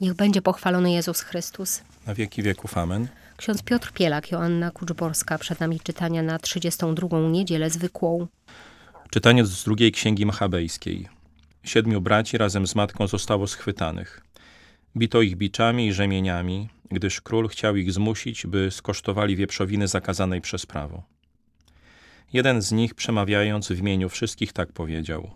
Niech będzie pochwalony Jezus Chrystus. Na wieki wieków. Amen. Ksiądz Piotr Pielak, Joanna Kuczborska, przed nami czytania na 32. niedzielę zwykłą. Czytanie z drugiej księgi machabejskiej. Siedmiu braci razem z matką zostało schwytanych. Bito ich biczami i rzemieniami, gdyż król chciał ich zmusić, by skosztowali wieprzowiny zakazanej przez prawo. Jeden z nich, przemawiając w imieniu wszystkich, tak powiedział: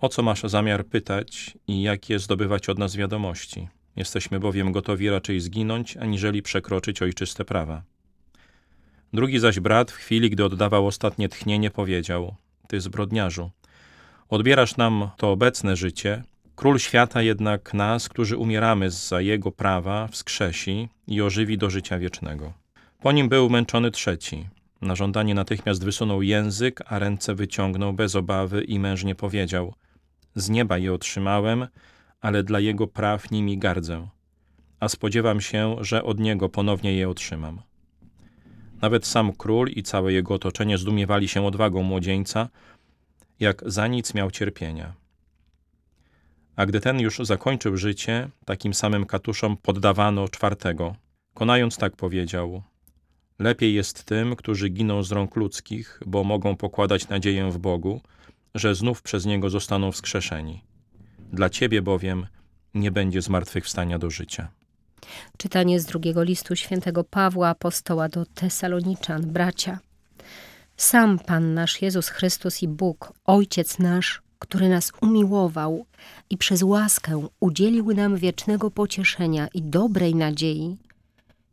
O co masz zamiar pytać i jakie zdobywać od nas wiadomości? Jesteśmy bowiem gotowi raczej zginąć, aniżeli przekroczyć ojczyste prawa. Drugi zaś brat, w chwili, gdy oddawał ostatnie tchnienie, powiedział: Ty zbrodniarzu, odbierasz nam to obecne życie, król świata jednak nas, którzy umieramy za jego prawa, wskrzesi i ożywi do życia wiecznego. Po nim był męczony trzeci. Na żądanie natychmiast wysunął język, a ręce wyciągnął bez obawy i mężnie powiedział: Z nieba je otrzymałem, ale dla jego praw nimi gardzę, a spodziewam się, że od niego ponownie je otrzymam. Nawet sam król i całe jego otoczenie zdumiewali się odwagą młodzieńca, jak za nic miał cierpienia. A gdy ten już zakończył życie, takim samym katuszom poddawano czwartego. Konając tak powiedział: Lepiej jest tym, którzy giną z rąk ludzkich, bo mogą pokładać nadzieję w Bogu, że znów przez niego zostaną wskrzeszeni. Dla ciebie bowiem nie będzie zmartwychwstania do życia. Czytanie z drugiego listu świętego Pawła apostoła do Tesaloniczan, bracia. Sam Pan nasz Jezus Chrystus i Bóg, Ojciec nasz, który nas umiłował i przez łaskę udzielił nam wiecznego pocieszenia i dobrej nadziei,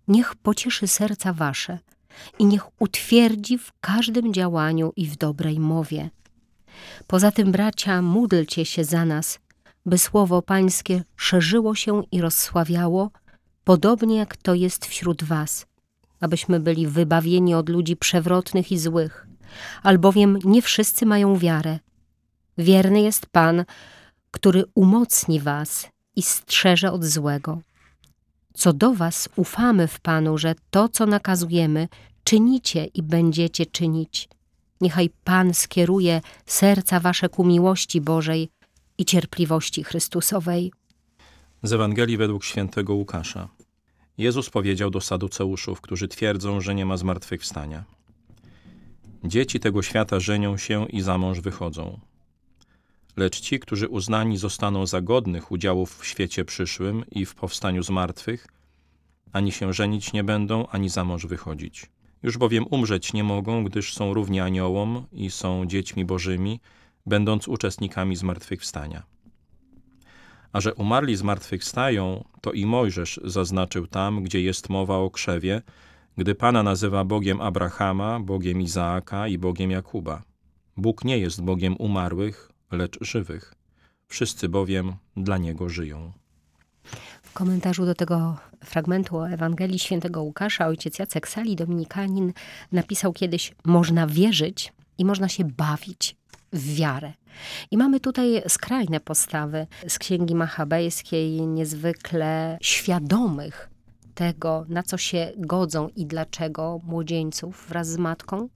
niech pocieszy serca wasze i niech utwierdzi w każdym działaniu i w dobrej mowie. Poza tym, bracia, módlcie się za nas, by słowo Pańskie szerzyło się i rozsławiało, podobnie jak to jest wśród was, abyśmy byli wybawieni od ludzi przewrotnych i złych, albowiem nie wszyscy mają wiarę. Wierny jest Pan, który umocni was i strzeże od złego. Co do was ufamy w Panu, że to, co nakazujemy, czynicie i będziecie czynić. Niechaj Pan skieruje serca wasze ku miłości Bożej i cierpliwości Chrystusowej. Z Ewangelii według świętego Łukasza. Jezus powiedział do saduceuszów, którzy twierdzą, że nie ma zmartwychwstania. Dzieci tego świata żenią się i za mąż wychodzą. Lecz ci, którzy uznani zostaną za godnych udziałów w świecie przyszłym i w powstaniu z martwych, ani się żenić nie będą, ani za mąż wychodzić. Już bowiem umrzeć nie mogą, gdyż są równi aniołom i są dziećmi bożymi, będąc uczestnikami zmartwychwstania. A że umarli zmartwychwstają, to i Mojżesz zaznaczył tam, gdzie jest mowa o krzewie, gdy Pana nazywa Bogiem Abrahama, Bogiem Izaaka i Bogiem Jakuba. Bóg nie jest Bogiem umarłych, lecz żywych. Wszyscy bowiem dla Niego żyją. Komentarzu do tego fragmentu o Ewangelii Świętego Łukasza ojciec Jacek Sali, dominikanin, napisał kiedyś: Można wierzyć i można się bawić w wiarę. I mamy tutaj skrajne postawy z księgi machabejskiej, niezwykle świadomych tego, na co się godzą i dlaczego młodzieńców wraz z matką.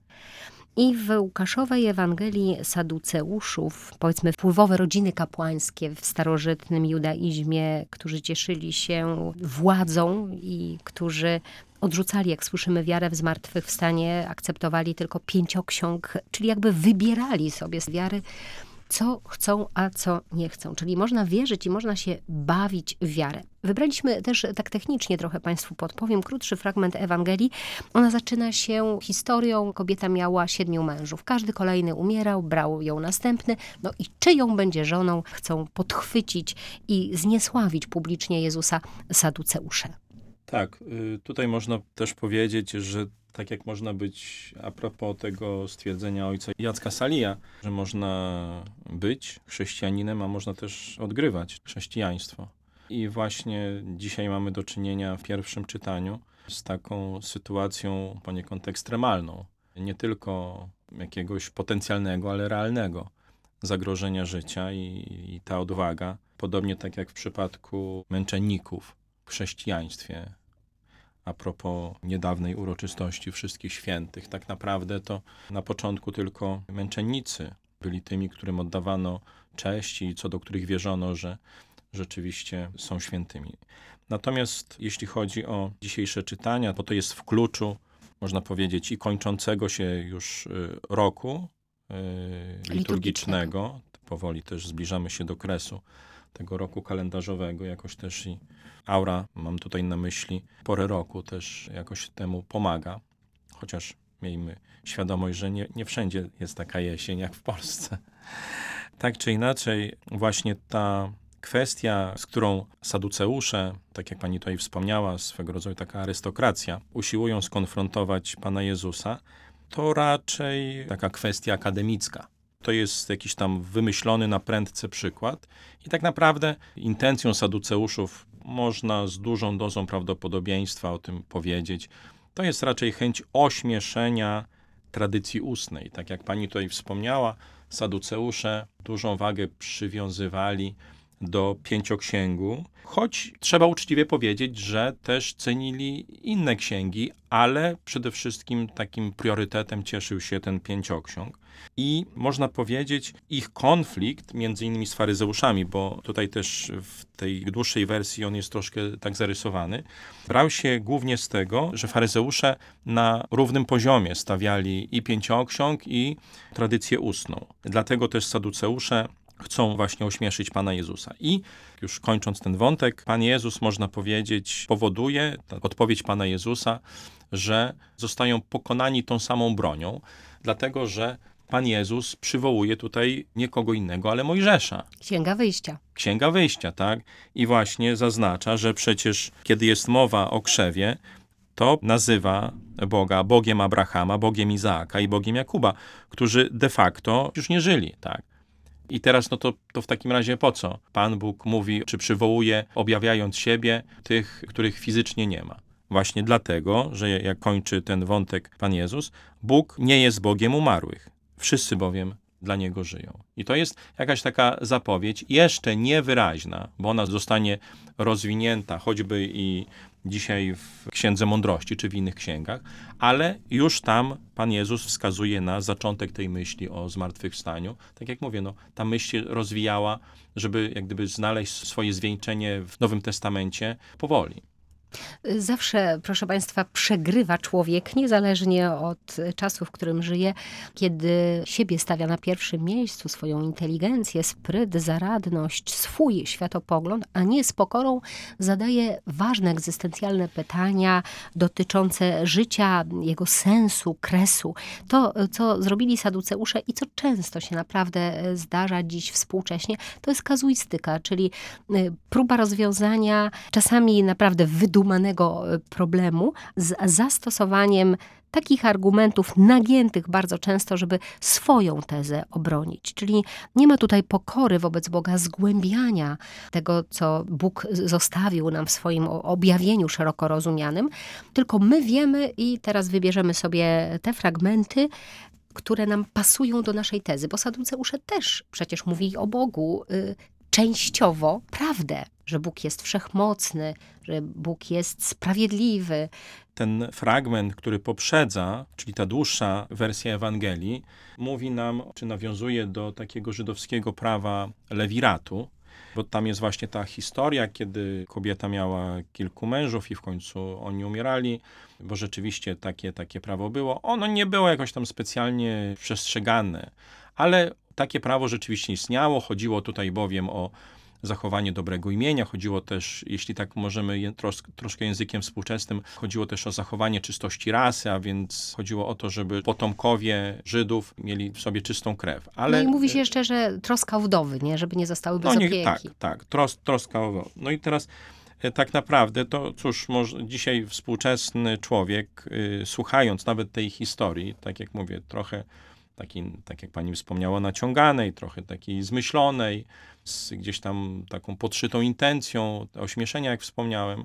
I w Łukaszowej Ewangelii Saduceuszów, powiedzmy wpływowe rodziny kapłańskie w starożytnym judaizmie, którzy cieszyli się władzą i którzy odrzucali, jak słyszymy, wiarę w zmartwychwstanie, akceptowali tylko pięcioksiąg, czyli jakby wybierali sobie z wiary, co chcą, a co nie chcą. Czyli można wierzyć i można się bawić w wiarę. Wybraliśmy też tak technicznie trochę Państwu podpowiem, krótszy fragment Ewangelii. Ona zaczyna się historią, kobieta miała siedmiu mężów. Każdy kolejny umierał, brał ją następny. No i czyją będzie żoną, chcą podchwycić i zniesławić publicznie Jezusa saduceusze. Tak, y, tutaj można też powiedzieć, że tak jak można być a propos tego stwierdzenia ojca Jacka Salija, że można być chrześcijaninem, a można też odgrywać chrześcijaństwo. I właśnie dzisiaj mamy do czynienia w pierwszim czytaniu z taką sytuacją poniekąd ekstremalną. Nie tylko jakiegoś potencjalnego, ale realnego zagrożenia życia i, i ta odwaga, podobnie tak jak w przypadku męczenników w chrześcijaństwie, a propos niedawnej uroczystości Wszystkich Świętych. Tak naprawdę to na początku tylko męczennicy byli tymi, którym oddawano cześć i co do których wierzono, że rzeczywiście są świętymi. Natomiast jeśli chodzi o dzisiejsze czytania, bo to jest w kluczu, można powiedzieć, i kończącego się już y, roku y, liturgicznego. Powoli też zbliżamy się do kresu tego roku kalendarzowego, jakoś też i aura, mam tutaj na myśli, porę roku też jakoś temu pomaga. Chociaż miejmy świadomość, że nie, nie wszędzie jest taka jesień jak w Polsce. Tak czy inaczej, właśnie ta kwestia, z którą saduceusze, tak jak pani tutaj wspomniała, swego rodzaju taka arystokracja, usiłują skonfrontować Pana Jezusa, to raczej taka kwestia akademicka. To jest jakiś tam wymyślony na prędce przykład i tak naprawdę intencją saduceuszów można z dużą dozą prawdopodobieństwa o tym powiedzieć. To jest raczej chęć ośmieszenia tradycji ustnej. Tak jak pani tutaj wspomniała, saduceusze dużą wagę przywiązywali do pięcioksięgu, choć trzeba uczciwie powiedzieć, że też cenili inne księgi, ale przede wszystkim takim priorytetem cieszył się ten pięcioksiąg. I można powiedzieć, ich konflikt między innymi z faryzeuszami, bo tutaj też w tej dłuższej wersji on jest troszkę tak zarysowany, brał się głównie z tego, że faryzeusze na równym poziomie stawiali i pięcioksiąg, i tradycję ustną. Dlatego też saduceusze chcą właśnie ośmieszyć Pana Jezusa. I już kończąc ten wątek, Pan Jezus, można powiedzieć, powoduje, odpowiedź Pana Jezusa, że zostają pokonani tą samą bronią, dlatego że Pan Jezus przywołuje tutaj nie kogo innego, ale Mojżesza. Księga Wyjścia. Księga Wyjścia, tak? I właśnie zaznacza, że przecież kiedy jest mowa o krzewie, to nazywa Boga Bogiem Abrahama, Bogiem Izaaka i Bogiem Jakuba, którzy de facto już nie żyli, tak? I teraz, no to, to w takim razie po co? Pan Bóg mówi, czy przywołuje, objawiając siebie, tych, których fizycznie nie ma. Właśnie dlatego, że jak kończy ten wątek Pan Jezus, Bóg nie jest Bogiem umarłych. Wszyscy bowiem dla Niego żyją. I to jest jakaś taka zapowiedź, jeszcze niewyraźna, bo ona zostanie rozwinięta choćby i dzisiaj w Księdze Mądrości czy w innych księgach, ale już tam Pan Jezus wskazuje na zaczątek tej myśli o zmartwychwstaniu. Tak jak mówię, no, ta myśl się rozwijała, żeby jak gdyby znaleźć swoje zwieńczenie w Nowym Testamencie powoli. Zawsze, proszę Państwa, przegrywa człowiek, niezależnie od czasu, w którym żyje, kiedy siebie stawia na pierwszym miejscu, swoją inteligencję, spryt, zaradność, swój światopogląd, a nie z pokorą zadaje ważne egzystencjalne pytania dotyczące życia, jego sensu, kresu. To, co zrobili saduceusze i co często się naprawdę zdarza dziś współcześnie, to jest kazuistyka, czyli y, próba rozwiązania czasami naprawdę wydumanego problemu z zastosowaniem takich argumentów nagiętych bardzo często, żeby swoją tezę obronić. Czyli nie ma tutaj pokory wobec Boga, zgłębiania tego, co Bóg zostawił nam w swoim objawieniu szeroko rozumianym, tylko my wiemy i teraz wybierzemy sobie te fragmenty, które nam pasują do naszej tezy, bo Saduceusze też przecież mówili o Bogu y, częściowo prawdę, że Bóg jest wszechmocny, że Bóg jest sprawiedliwy. Ten fragment, który poprzedza, czyli ta dłuższa wersja Ewangelii, mówi nam, czy nawiązuje do takiego żydowskiego prawa lewiratu, bo tam jest właśnie ta historia, kiedy kobieta miała kilku mężów i w końcu oni umierali, bo rzeczywiście takie, takie prawo było. Ono nie było jakoś tam specjalnie przestrzegane, ale takie prawo rzeczywiście istniało. Chodziło tutaj bowiem o zachowanie dobrego imienia. Chodziło też, jeśli tak możemy tros, troszkę językiem współczesnym, chodziło też o zachowanie czystości rasy, a więc chodziło o to, żeby potomkowie Żydów mieli w sobie czystą krew. Ale, no i mówi się jeszcze, że troska o wdowy, nie? żeby nie zostały bez no, nie, opieki. Tak, tak, tros, troska o wdowy. No i teraz e, tak naprawdę to cóż, może, dzisiaj współczesny człowiek, y, słuchając nawet tej historii, tak jak mówię, trochę takiej, tak jak pani wspomniała, naciąganej, trochę takiej zmyślonej, z gdzieś tam taką podszytą intencją, ośmieszenia, jak wspomniałem,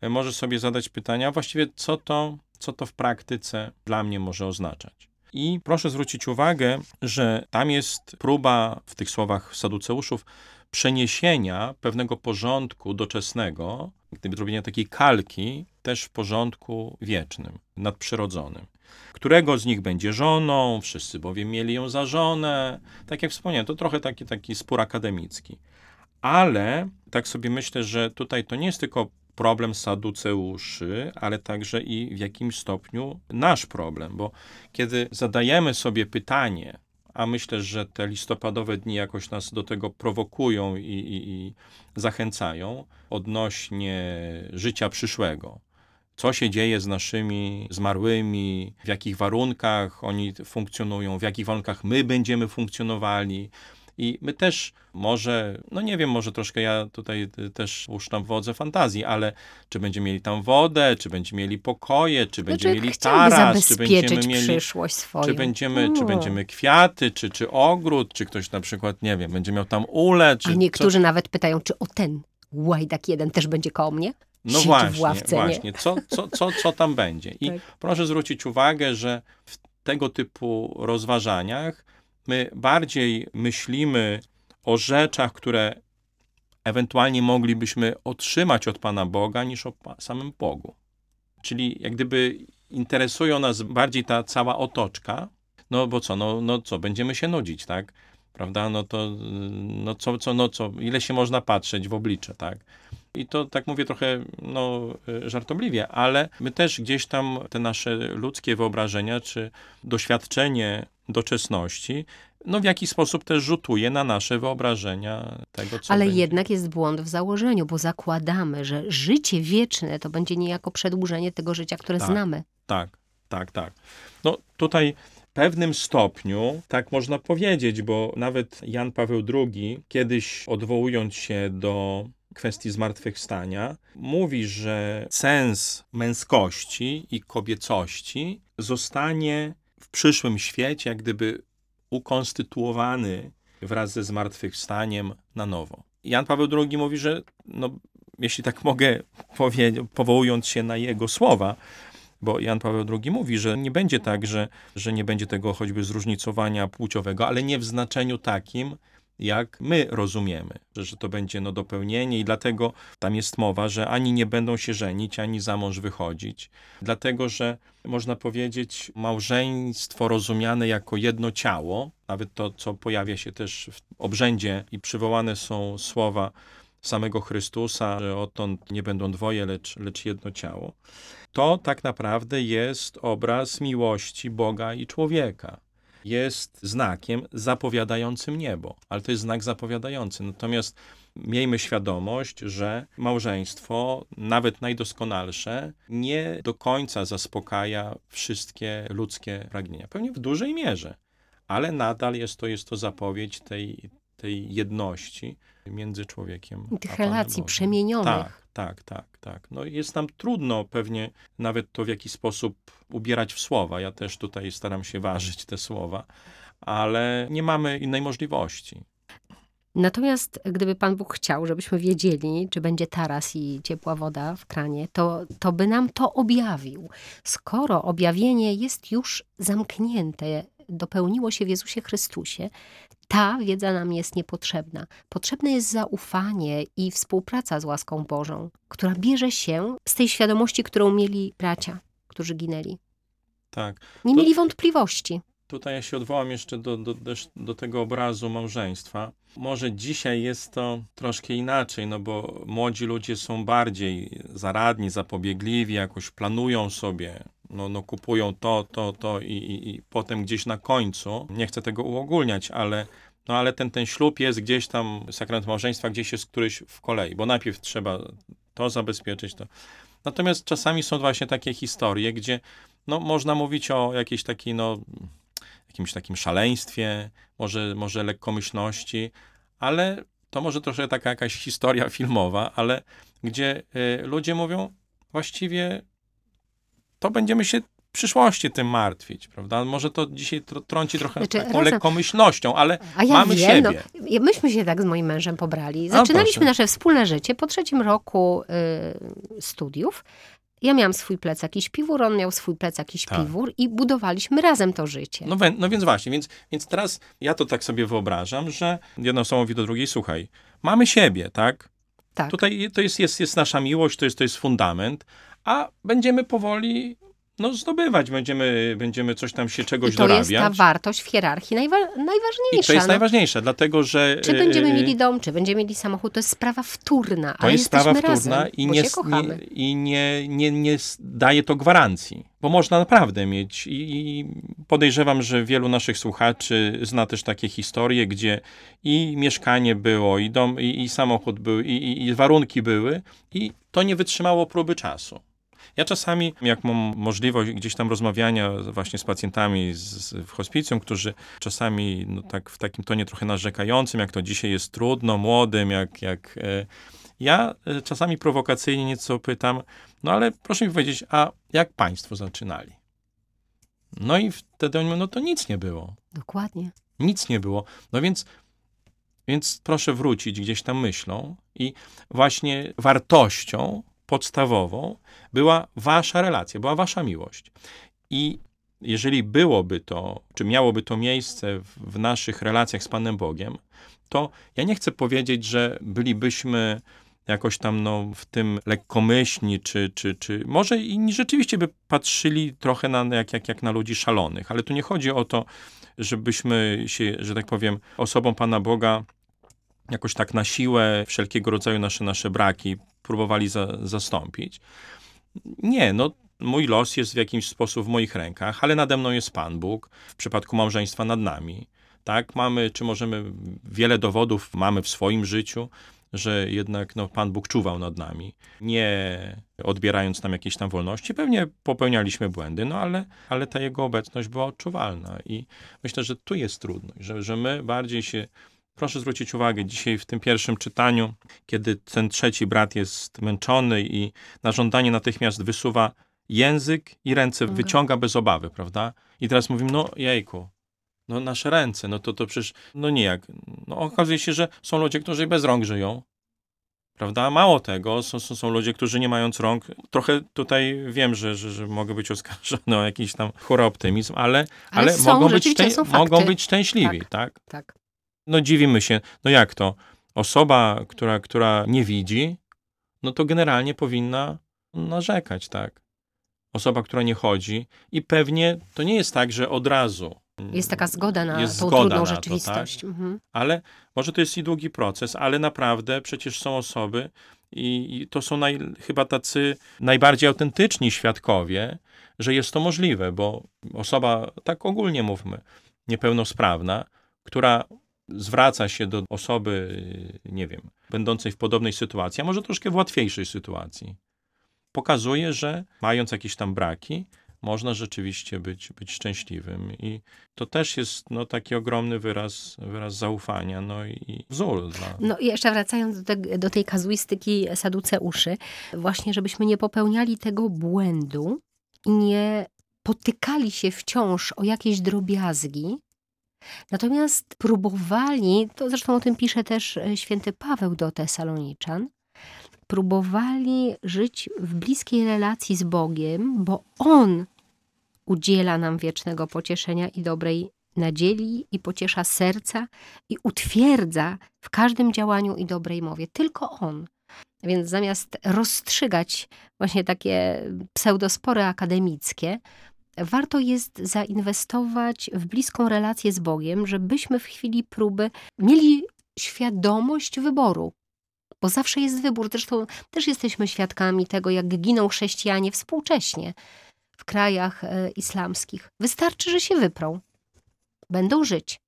e, może sobie zadać pytania, właściwie co to, co to w praktyce dla mnie może oznaczać. I proszę zwrócić uwagę, że tam jest próba w tych słowach saduceuszów przeniesienia pewnego porządku doczesnego, gdyby zrobienia takiej kalki, też w porządku wiecznym, nadprzyrodzonym którego z nich będzie żoną, wszyscy bowiem mieli ją za żonę. Tak jak wspomniałem, to trochę taki, taki spór akademicki. Ale tak sobie myślę, że tutaj to nie jest tylko problem saduceuszy, ale także i w jakimś stopniu nasz problem, bo kiedy zadajemy sobie pytanie, a myślę, że te listopadowe dni jakoś nas do tego prowokują i, i, i zachęcają odnośnie życia przyszłego. Co się dzieje z naszymi zmarłymi, w jakich warunkach oni funkcjonują, w jakich warunkach my będziemy funkcjonowali. I my też może, no nie wiem, może troszkę ja tutaj y, też puszczam wodze fantazji, ale czy będziemy mieli tam wodę, czy będziemy mieli pokoje, czy będziemy Znaczy, mieli chciałby taras, czy będziemy mieli przyszłość swoją. czy będziemy, czy No. będziemy kwiaty, czy, czy ogród, czy ktoś na przykład, nie wiem, będzie miał tam ule, czy A niektórzy nawet pytają, czy o ten łajdak jeden też będzie koło mnie? No Siedzi właśnie, w ławce, nie? właśnie. Co, co, co, co tam będzie? I Tak. proszę zwrócić uwagę, że w tego typu rozważaniach my bardziej myślimy o rzeczach, które ewentualnie moglibyśmy otrzymać od Pana Boga, niż o samym Bogu. Czyli jak gdyby interesują nas bardziej ta cała otoczka, no bo co, no, no co, będziemy się nudzić, tak? Prawda? No to, no co, co, no co, ile się można patrzeć w oblicze, tak? I to tak mówię trochę no, y, żartobliwie, ale my też gdzieś tam te nasze ludzkie wyobrażenia czy doświadczenie doczesności, no w jakiś sposób też rzutuje na nasze wyobrażenia tego, co Ale będzie. jednak jest błąd w założeniu, bo zakładamy, że życie wieczne to będzie niejako przedłużenie tego życia, które Tak. znamy. Tak, tak, tak. No tutaj w pewnym stopniu tak można powiedzieć, bo nawet Jan Paweł II, kiedyś odwołując się do kwestii zmartwychwstania, mówi, że sens męskości i kobiecości zostanie w przyszłym świecie jak gdyby ukonstytuowany wraz ze zmartwychwstaniem na nowo. Jan Paweł II mówi, że no, jeśli tak mogę powołując się na jego słowa, bo Jan Paweł II mówi, że nie będzie tak, że, że nie będzie tego choćby zróżnicowania płciowego, ale nie w znaczeniu takim, jak my rozumiemy, że, to będzie no, dopełnienie i dlatego tam jest mowa, że ani nie będą się żenić, ani za mąż wychodzić, dlatego że można powiedzieć małżeństwo rozumiane jako jedno ciało, nawet to, co pojawia się też w obrzędzie i przywołane są słowa samego Chrystusa, że odtąd nie będą dwoje, lecz, lecz jedno ciało. To tak naprawdę jest obraz miłości Boga i człowieka. Jest znakiem zapowiadającym niebo, ale to jest znak zapowiadający. Natomiast miejmy świadomość, że małżeństwo, nawet najdoskonalsze, nie do końca zaspokaja wszystkie ludzkie pragnienia. Pewnie w dużej mierze, ale nadal jest to, jest to zapowiedź tej, tej jedności między człowiekiem tych relacji przemienionych. Tak, tak, tak, tak. No jest nam trudno pewnie nawet to w jakiś sposób ubierać w słowa. Ja też tutaj staram się ważyć te słowa, ale nie mamy innej możliwości. Natomiast gdyby Pan Bóg chciał, żebyśmy wiedzieli, czy będzie taras i ciepła woda w kranie, to, to by nam to objawił. Skoro objawienie jest już zamknięte, dopełniło się w Jezusie Chrystusie, ta wiedza nam jest niepotrzebna. Potrzebne jest zaufanie i współpraca z łaską Bożą, która bierze się z tej świadomości, którą mieli bracia, którzy ginęli. Tak. Nie To- mieli wątpliwości. Tutaj ja się odwołam jeszcze do, do, do tego obrazu małżeństwa. Może dzisiaj jest to troszkę inaczej, no bo młodzi ludzie są bardziej zaradni, zapobiegliwi, jakoś planują sobie, no, no kupują to, to, to i, i, i potem gdzieś na końcu, nie chcę tego uogólniać, ale, no, ale ten, ten ślub jest gdzieś tam, sakrament małżeństwa gdzieś jest któryś w kolei, bo najpierw trzeba to zabezpieczyć, to. Natomiast czasami są właśnie takie historie, gdzie no, można mówić o jakiejś takiej, no, jakimś takim szaleństwie, może, może lekkomyślności, ale to może troszkę taka jakaś historia filmowa, ale gdzie y, ludzie mówią, właściwie to będziemy się w przyszłości tym martwić, prawda? Może to dzisiaj tr- trąci trochę Znaczy, taką razem- lekkomyślnością, ale A ja mamy wiem, siebie. No, myśmy się tak z moim mężem pobrali. A, Zaczynaliśmy nasze wspólne życie po trzecim roku y, studiów. Ja miałam swój plecak i śpiwór, on miał swój plecak i Tak. śpiwór i budowaliśmy razem to życie. No, no więc właśnie, więc, więc teraz ja to tak sobie wyobrażam, że jedna osoba mówi do drugiej, słuchaj, mamy siebie, tak? tak. Tutaj to jest, jest, jest nasza miłość, to jest, to jest fundament, a będziemy powoli no, zdobywać, będziemy, będziemy coś tam się czegoś I to jest dorabiać. ta wartość w hierarchii najwa- najważniejsza. I to jest no. najważniejsze, dlatego że... Czy będziemy e, mieli dom, czy będziemy mieli samochód, to jest sprawa wtórna, To ale jest sprawa wtórna razem, i, nie, nie, i nie, nie, nie daje to gwarancji, bo można naprawdę mieć i, podejrzewam, że wielu naszych słuchaczy zna też takie historie, gdzie i mieszkanie było, i dom, i, i samochód był, i, i, i warunki były i to nie wytrzymało próby czasu. Ja czasami, jak mam możliwość gdzieś tam rozmawiania właśnie z pacjentami z, z, w hospicjum, którzy czasami no, tak w takim tonie trochę narzekającym, jak to dzisiaj jest trudno, młodym, jak, jak e, ja e, czasami prowokacyjnie nieco pytam, no ale proszę mi powiedzieć, a jak państwo zaczynali? No i wtedy oni mówią, no to nic nie było. Dokładnie. Nic nie było. No więc, więc proszę wrócić gdzieś tam myślą i właśnie wartością podstawową była wasza relacja, była wasza miłość. I jeżeli byłoby to, czy miałoby to miejsce w, w naszych relacjach z Panem Bogiem, to ja nie chcę powiedzieć, że bylibyśmy jakoś tam no, w tym lekkomyślni, czy, czy, czy może inni rzeczywiście by patrzyli trochę na, jak, jak, jak na ludzi szalonych, ale tu nie chodzi o to, żebyśmy się, że tak powiem, osobą Pana Boga jakoś tak na siłę wszelkiego rodzaju nasze, nasze braki próbowali za, zastąpić. Nie, no mój los jest w jakiś sposób w moich rękach, ale nade mną jest Pan Bóg, w przypadku małżeństwa nad nami. Tak, mamy, czy możemy, wiele dowodów mamy w swoim życiu, że jednak no, Pan Bóg czuwał nad nami, nie odbierając nam jakiejś tam wolności. Pewnie popełnialiśmy błędy, no ale, ale ta Jego obecność była odczuwalna i myślę, że tu jest trudność, że, że my bardziej się Proszę zwrócić uwagę, dzisiaj w tym pierwszym czytaniu, kiedy ten trzeci brat jest męczony i na żądanie natychmiast wysuwa język i ręce Wyciąga. wyciąga bez obawy, prawda? I teraz mówimy, no jejku, no nasze ręce, no to, to przecież, no nijak. No okazuje się, że są ludzie, którzy bez rąk żyją, prawda? Mało tego, są, są, są ludzie, którzy nie mając rąk, trochę tutaj wiem, że, że, że mogę być oskarżony o jakiś tam chóra optymizm, ale, Ale ale, są, mogą, być szczę- mogą być szczęśliwi, tak? Tak. No dziwimy się, no jak to? Osoba, która, która nie widzi, no to generalnie powinna narzekać, tak? Osoba, która nie chodzi i pewnie to nie jest tak, że od razu. Jest taka zgoda na Jest tą zgoda trudną na to, tak? rzeczywistość. Mhm. Ale może to jest i długi proces, ale naprawdę przecież są osoby i, i to są naj, chyba tacy najbardziej autentyczni świadkowie, że jest to możliwe, bo osoba, tak ogólnie mówmy, niepełnosprawna, która zwraca się do osoby, nie wiem, będącej w podobnej sytuacji, a może troszkę w łatwiejszej sytuacji, pokazuje, że mając jakieś tam braki, można rzeczywiście być, być szczęśliwym. I to też jest no, taki ogromny wyraz, wyraz zaufania no, i wzór dla, No i jeszcze wracając do, te, do tej kazuistyki saduceuszy, właśnie żebyśmy nie popełniali tego błędu i nie potykali się wciąż o jakieś drobiazgi, natomiast próbowali, to zresztą o tym pisze też e, święty Paweł do Tesaloniczan, próbowali żyć w bliskiej relacji z Bogiem, bo On udziela nam wiecznego pocieszenia i dobrej nadziei i pociesza serca i utwierdza w każdym działaniu i dobrej mowie. Tylko On. Więc zamiast rozstrzygać właśnie takie pseudospory akademickie, warto jest zainwestować w bliską relację z Bogiem, żebyśmy w chwili próby mieli świadomość wyboru. Bo zawsze jest wybór. Zresztą też jesteśmy świadkami tego, jak giną chrześcijanie współcześnie w krajach e, islamskich. Wystarczy, że się wyprą. Będą żyć.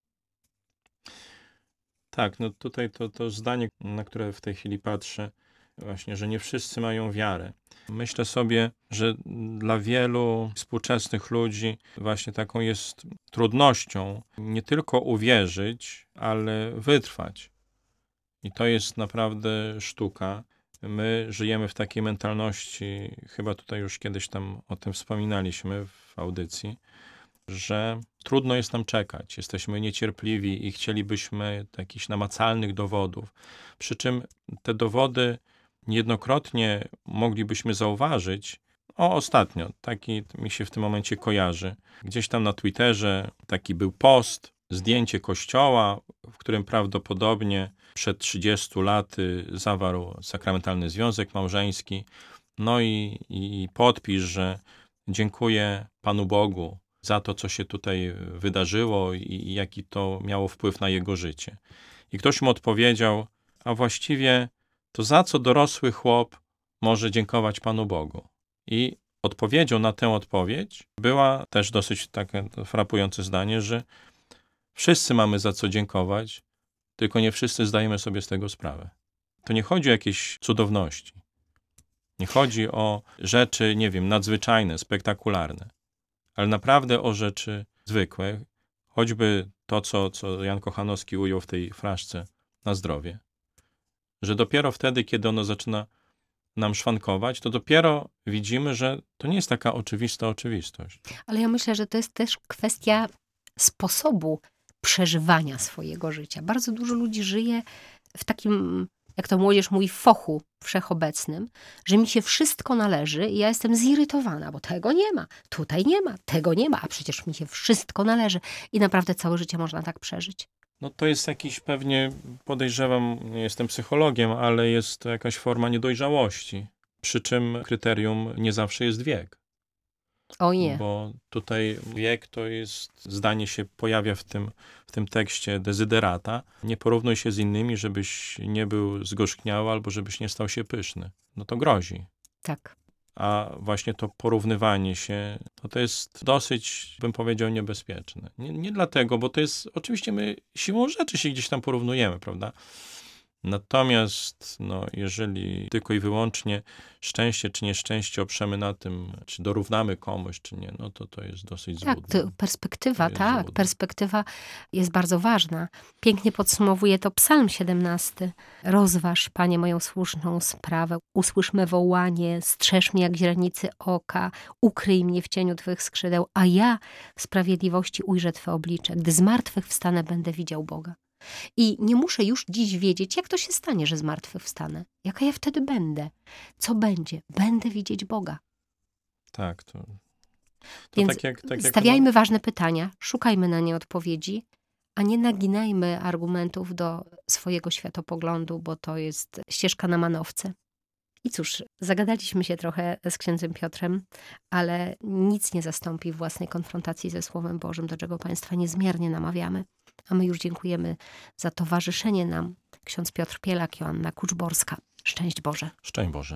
Tak, no tutaj to, to zdanie, na które w tej chwili patrzę, właśnie, że nie wszyscy mają wiarę. Myślę sobie, że dla wielu współczesnych ludzi właśnie taką jest trudnością nie tylko uwierzyć, ale wytrwać. I to jest naprawdę sztuka. My żyjemy w takiej mentalności, chyba tutaj już kiedyś tam o tym wspominaliśmy w audycji, że trudno jest nam czekać. Jesteśmy niecierpliwi i chcielibyśmy jakichś namacalnych dowodów. Przy czym te dowody niejednokrotnie moglibyśmy zauważyć. O, ostatnio, taki mi się w tym momencie kojarzy. Gdzieś tam na Twitterze taki był post, zdjęcie kościoła, w którym prawdopodobnie przed 30 laty zawarł sakramentalny związek małżeński. No i, i podpis, że dziękuję Panu Bogu za to, co się tutaj wydarzyło i, i jaki to miało wpływ na jego życie. I ktoś mu odpowiedział, a właściwie to za co dorosły chłop może dziękować Panu Bogu? I odpowiedzią na tę odpowiedź była też dosyć takie frapujące zdanie, że wszyscy mamy za co dziękować, tylko nie wszyscy zdajemy sobie z tego sprawę. To nie chodzi o jakieś cudowności. Nie chodzi o rzeczy, nie wiem, nadzwyczajne, spektakularne, ale naprawdę o rzeczy zwykłe, choćby to, co, co Jan Kochanowski ujął w tej fraszce na zdrowie, że dopiero wtedy, kiedy ono zaczyna nam szwankować, to dopiero widzimy, że to nie jest taka oczywista oczywistość. Ale ja myślę, że to jest też kwestia sposobu przeżywania swojego życia. Bardzo dużo ludzi żyje w takim, jak to młodzież mówi, fochu wszechobecnym, że mi się wszystko należy i ja jestem zirytowana, bo tego nie ma, tutaj nie ma, tego nie ma, a przecież mi się wszystko należy. I naprawdę całe życie można tak przeżyć. No to jest jakiś pewnie, podejrzewam, nie jestem psychologiem, ale jest to jakaś forma niedojrzałości. Przy czym kryterium nie zawsze jest wiek. O nie. Bo tutaj wiek to jest, zdanie się pojawia w tym, w tym tekście dezyderata. Nie porównuj się z innymi, żebyś nie był zgorzkniały albo żebyś nie stał się pyszny. No to grozi. Tak. A właśnie to porównywanie się, to, to jest dosyć, bym powiedział, niebezpieczne. Nie, nie dlatego, bo to jest, oczywiście my siłą rzeczy się gdzieś tam porównujemy, prawda? Natomiast, no, jeżeli tylko i wyłącznie szczęście czy nieszczęście oprzemy na tym, czy dorównamy komuś, czy nie, no to to jest dosyć Tak, złudne. to perspektywa, To tak, złudne. perspektywa jest bardzo ważna. Pięknie podsumowuje to Psalm 17. Rozważ, Panie, moją słuszną sprawę, usłysz me wołanie, strzeż mnie jak źrenicy oka, ukryj mnie w cieniu Twych skrzydeł, a ja w sprawiedliwości ujrzę Twe oblicze. Gdy z martwych wstanę, będę widział Boga. I nie muszę już dziś wiedzieć, jak to się stanie, że z martwych wstanę. Jaka ja wtedy będę? Co będzie? Będę widzieć Boga. Tak, to, to Więc tak jak, tak jak Stawiajmy ważne pytania, szukajmy na nie odpowiedzi, a nie naginajmy argumentów do swojego światopoglądu, bo to jest ścieżka na manowce. I cóż, zagadaliśmy się trochę z księdzem Piotrem, ale nic nie zastąpi własnej konfrontacji ze Słowem Bożym, do czego Państwa niezmiernie namawiamy. A my już dziękujemy za towarzyszenie nam ksiądz Piotr Pielak, Joanna Kuczborska. Szczęść Boże. Szczęść Boże.